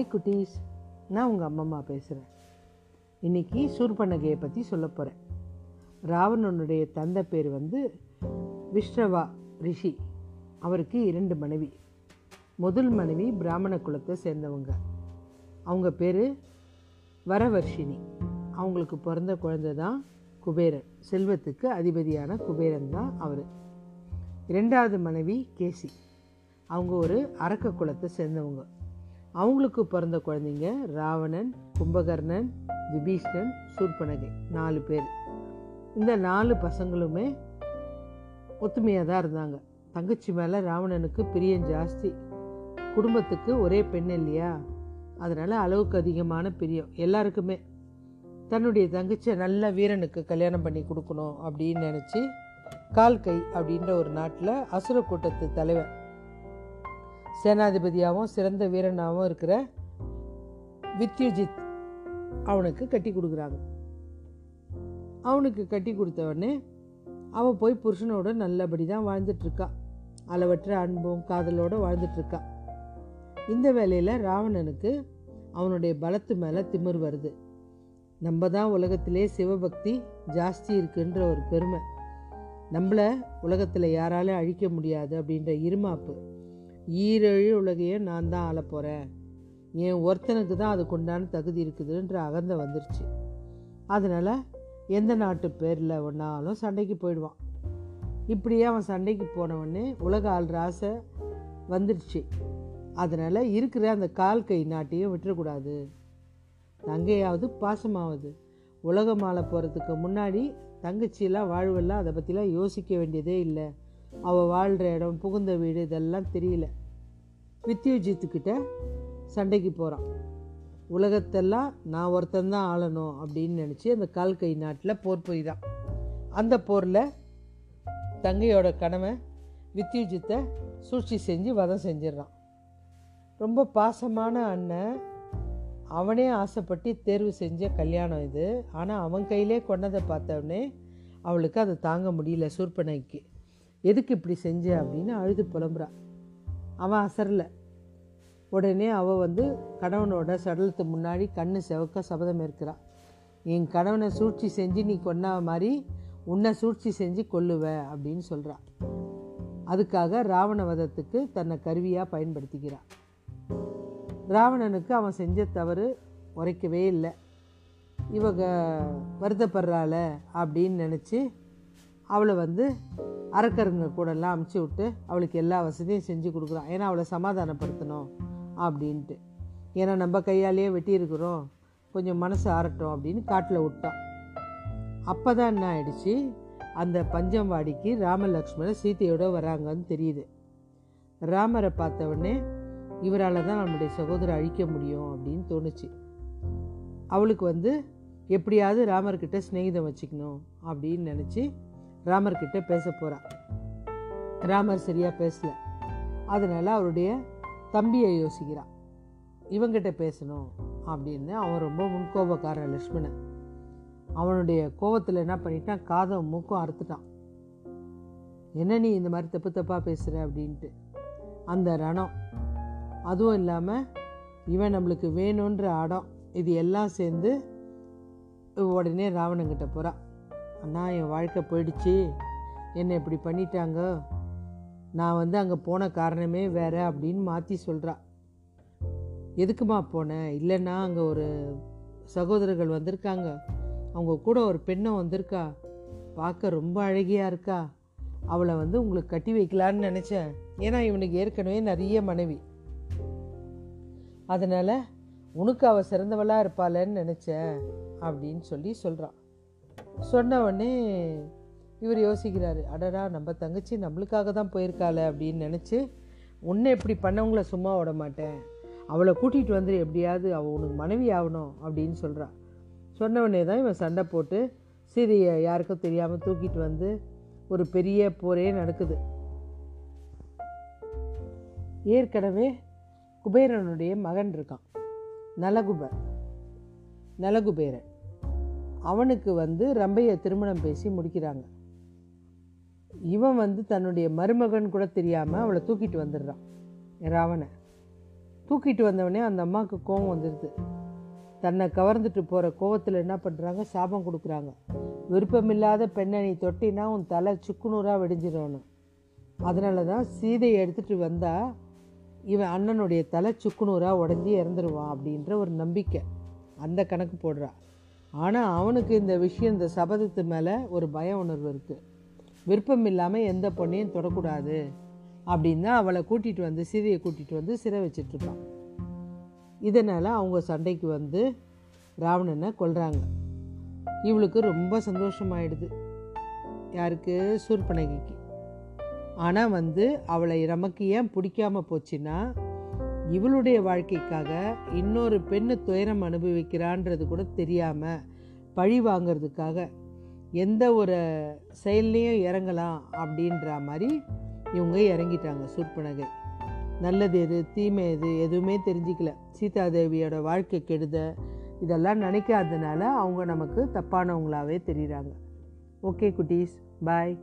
Hi குட்டீஸ். நான் உங்கள் அம்மம்மா பேசுகிறேன் இன்னைக்கு சூர்பனகையை பற்றி சொல்ல போகிறேன் ராவணனுடைய தந்தை பேர் வந்து விஸ்ரவா ரிஷி. அவருக்கு இரண்டு மனைவி. முதல் மனைவி பிராமண குலத்தை சேர்ந்தவங்க. அவங்க பேர் வரவர்ஷினி. அவங்களுக்கு பிறந்த குழந்தை தான் குபேரன். செல்வத்துக்கு அதிபதியான குபேரன் தான் அவர். இரண்டாவது மனைவி கேசி. அவங்க ஒரு அரக்க குலத்தை சேர்ந்தவங்க. அவங்களுக்கு பிறந்த குழந்தைங்க ராவணன் கும்பகர்ணன் விபீஷ்ணன் சூர்பனகை நாலு பேர். இந்த நாலு பசங்களுமே ஒத்துமையாக தான் இருந்தாங்க. தங்கச்சி மேலே ராவணனுக்கு பிரியம் ஜாஸ்தி. குடும்பத்துக்கு ஒரே பெண் இல்லையா? அதனால் அளவுக்கு அதிகமான பிரியம் எல்லாருக்குமே. தன்னுடைய தங்கச்சியை நல்ல வீரனுக்கு கல்யாணம் பண்ணி கொடுக்கணும் அப்படின்னு நினச்சி கால்கை அப்படின்ற ஒரு நாட்டில் அசுர கூட்டத்து தலைவன் சேனாதிபதியாகவும் சிறந்த வீரனாகவும் இருக்கிற வித்யுஜித் அவனுக்கு கட்டி கொடுக்குறாங்க. அவனுக்கு கட்டி கொடுத்த உடனே அவன் போய் புருஷனோட நல்லபடி தான் வாழ்ந்துட்டுருக்கா அளவற்ற அன்பும் காதலோடு வாழ்ந்துட்டுருக்கா இந்த வேலையில் ராவணனுக்கு அவனுடைய பலத்து மேலே திமிர் வருது. நம்ம தான் உலகத்திலே சிவபக்தி ஜாஸ்தி இருக்குன்ற ஒரு பெருமை. நம்மளை உலகத்தில் யாராலும் அழிக்க முடியாது அப்படின்ற இருமாப்பு ஈரழி உலகையே நான் தான் ஆள போகிறேன் என் ஒருத்தனுக்கு தான் அதுக்கு உண்டான தகுதி இருக்குதுன்ற அகந்த வந்துருச்சு. அதனால் எந்த நாட்டு பேரில் ஒன்றாலும் சண்டைக்கு போயிடுவான். இப்படியே அவன் சண்டைக்கு போனவொடனே உலக ஆள் ஆசை வந்துடுச்சு அதனால் இருக்கிற அந்த கால் கை நாட்டையும் விட்டுறக்கூடாது. தங்கையாவது பாசமாவது. உலகமால போகிறதுக்கு முன்னாடி தங்கச்சியெல்லாம் வாழ்வெல்லாம் அதை பற்றிலாம் யோசிக்க வேண்டியதே இல்லை. அவள் வாழ்கிற இடம் புகுந்த வீடு இதெல்லாம் தெரியல. வித்யுஜித்துக்கிட்ட சண்டைக்கு போகிறான் உலகத்தெல்லாம் நான் ஒருத்தந்தான் ஆளணும் அப்படின்னு நினச்சி அந்த கால் கை நாட்டில் போர் புரிதான் அந்த போரில் தங்கையோட கணவன் வித்யுஜித்தை சூழ்ச்சி செஞ்சு வதம் செஞ்சிடறான். ரொம்ப பாசமான அண்ணன். அவனே ஆசைப்பட்டு தேர்வு செஞ்ச கல்யாணம் இது. ஆனால் அவன் கையிலே கொண்டதை பார்த்தவொடனே அவளுக்கு அதை தாங்க முடியல சூர்பனைக்கு. எதுக்கு இப்படி செஞ்ச அப்படின்னு அழுது புலம்புறா. அவன் அசரல. உடனே அவள் வந்து கணவனோட சடலத்து முன்னாடி கண்ணு செவக்க சபதம் இருக்கிறான் என் கணவனை சூழ்ச்சி செஞ்சு நீ கொன்ன மாதிரி உன்னை சூழ்ச்சி செஞ்சு கொல்லுவ அப்படின்னு சொல்கிறான் அதுக்காக ராவண வதத்துக்கு தன்னை கருவியாக பயன்படுத்திக்கிறான் ராவணனுக்கு அவன் செஞ்ச தவறு உரைக்கவே இல்லை. இவங்க வருத்தப்படுறாள அப்படின்னு நினச்சி அவளை வந்து அரக்கருங்க கூடலாம் அமுச்சு விட்டு அவளுக்கு எல்லா வசதியும் செஞ்சு கொடுக்குறான் ஏன்னா அவளை சமாதானப்படுத்தணும் அப்படின்ட்டு. ஏன்னா நம்ம கையாலேயே வெட்டியிருக்கிறோம். கொஞ்சம் மனசு ஆறட்டும் அப்படின்னு காட்டில் விட்டான். அப்போ தான் என்ன ஆயிடுச்சு? அந்த பஞ்சம்வாடிக்கு ராமலக்ஷ்மண சீத்தையோட வராங்கன்னு தெரியுது. ராமரை பார்த்தவொடனே இவரால் தான் நம்முடைய சகோதரர் அழிக்க முடியும் அப்படின்னு தோணுச்சு. அவளுக்கு வந்து எப்படியாவது ராமர்கிட்ட சிநேகிதம் வச்சுக்கணும் அப்படின்னு நினச்சி ராமர்கிட்ட பேச போகிறார் ராமர் சரியாக பேசல. அதனால் அவருடைய தம்பியை யோசிக்கிறான் இவங்கிட்ட பேசணும் அப்படின்னு அவன் ரொம்ப முன்கோபக்காரன் லக்ஷ்மணன் அவனுடைய கோபத்தில் என்ன பண்ணிட்டான்? காதம் மூக்கும் அறுத்துட்டான். என்ன நீ இந்த மாதிரி தப்பு தப்பாக பேசுகிற அப்படின்ட்டு. அந்த ரணம். அதுவும் இல்லாமல் இவன் நம்மளுக்கு வேணுன்ற அடம் இது எல்லாம் சேர்ந்து உடனே ராவணங்கிட்ட போகிறான் அண்ணா என் வாழ்க்கை போயிடுச்சு. என்னை இப்படி பண்ணிட்டாங்க. நான் வந்து அங்கே போன காரணமே வேற அப்படின்னு மாற்றி சொல்கிறா எதுக்குமா போனேன் இல்லைன்னா அங்கே ஒரு சகோதரர்கள் வந்திருக்காங்க. அவங்க கூட ஒரு பெண்ணை வந்திருக்கா. பார்க்க ரொம்ப அழகியாக இருக்கா. அவளை வந்து உங்களுக்கு கட்டி வைக்கலான்னு நினச்சேன். ஏன்னா இவனுக்கு ஏற்கனவே நிறைய மனைவி. அதனால் உனக்கு அவள் சிறந்தவளாக இருப்பாளன்னு நினச்சேன் அப்படின்னு சொல்லி சொல்கிறான் சொன்ன உடனே இவர் யோசிக்கிறாரு அடடா நம்ம தங்கச்சி நம்மளுக்காக தான் போயிருக்காள அப்படின்னு நினச்சி உன்னை இப்படி பண்ணவங்கள சும்மா விட மாட்டேன். அவளை கூட்டிகிட்டு வந்துரு எப்படியாவது அவள் உனக்கு மனைவி ஆகணும் அப்படின்னு சொல்கிறா சொன்னவொடனே தான் இவன் சண்டை போட்டு சீதையை யாருக்கும் தெரியாமல் தூக்கிட்டு வந்து ஒரு பெரிய போரே நடக்குது. ஏற்கனவே குபேரனுடைய மகன் இருக்கான். நலகுபர் நலகுபேரன். அவனுக்கு வந்து ரம்பையை திருமணம் பேசி முடிக்கிறாங்க. இவன் வந்து தன்னுடைய மருமகன் கூட தெரியாமல் அவளை தூக்கிட்டு வந்துடுறான். ராவனை தூக்கிட்டு வந்தவனே அந்த அம்மாவுக்கு கோவம் வந்துடுது. தன்னை கவர்ந்துட்டு போகிற கோவத்தில் என்ன பண்ணுறாங்க சாபம் கொடுக்குறாங்க. விருப்பமில்லாத பெண்ணை நீ தொட்டினா உன் தலை சுக்குநூறாக வெடிஞ்சிடணும் அதனால தான் சீதையை எடுத்துகிட்டு வந்தால் இவன் அண்ணனுடைய தலை சுக்குநூறாக உடஞ்சி இறந்துருவான் அப்படின்ற ஒரு நம்பிக்கை. அந்த கணக்கு போடுறா. ஆனால் அவனுக்கு இந்த விஷயம் இந்த சபதத்து மேலே ஒரு பய உணர்வு இருக்குது விருப்பம் இல்லாமல் எந்த பொண்ணையும் தொடக்கூடாது அப்படின்னு தான் அவளை கூட்டிகிட்டு வந்து சிறியை கூட்டிகிட்டு வந்து சிறை வச்சிட்ருக்கான் இதனால் அவங்க சண்டைக்கு வந்து ராவணனை கொல்கிறாங்க இவளுக்கு ரொம்ப சந்தோஷமாயிடுது. யாருக்கு? சூர்பனகிக்கு. ஆனால் வந்து அவளை நமக்கு ஏன் பிடிக்காம போச்சுன்னா இவளுடைய வாழ்க்கைக்காக இன்னொரு பெண்ணு துயரம் அனுபவிக்கிறான்றது கூட தெரியாமல் பழி வாங்கிறதுக்காக எந்த ஒரு செயல்லையும் இறங்கலாம் அப்படின்ற மாதிரி இவங்க இறங்கிட்டாங்க சூர்பனகை நல்லது எது தீமை எது எதுவுமே தெரிஞ்சிக்கல. சீதாதேவியோட வாழ்க்கை கெடுத இதெல்லாம் நினைக்காதனால அவங்க நமக்கு தப்பானவங்களாவே தெரியுறாங்க. ஓகே குட்டீஸ் பாய்.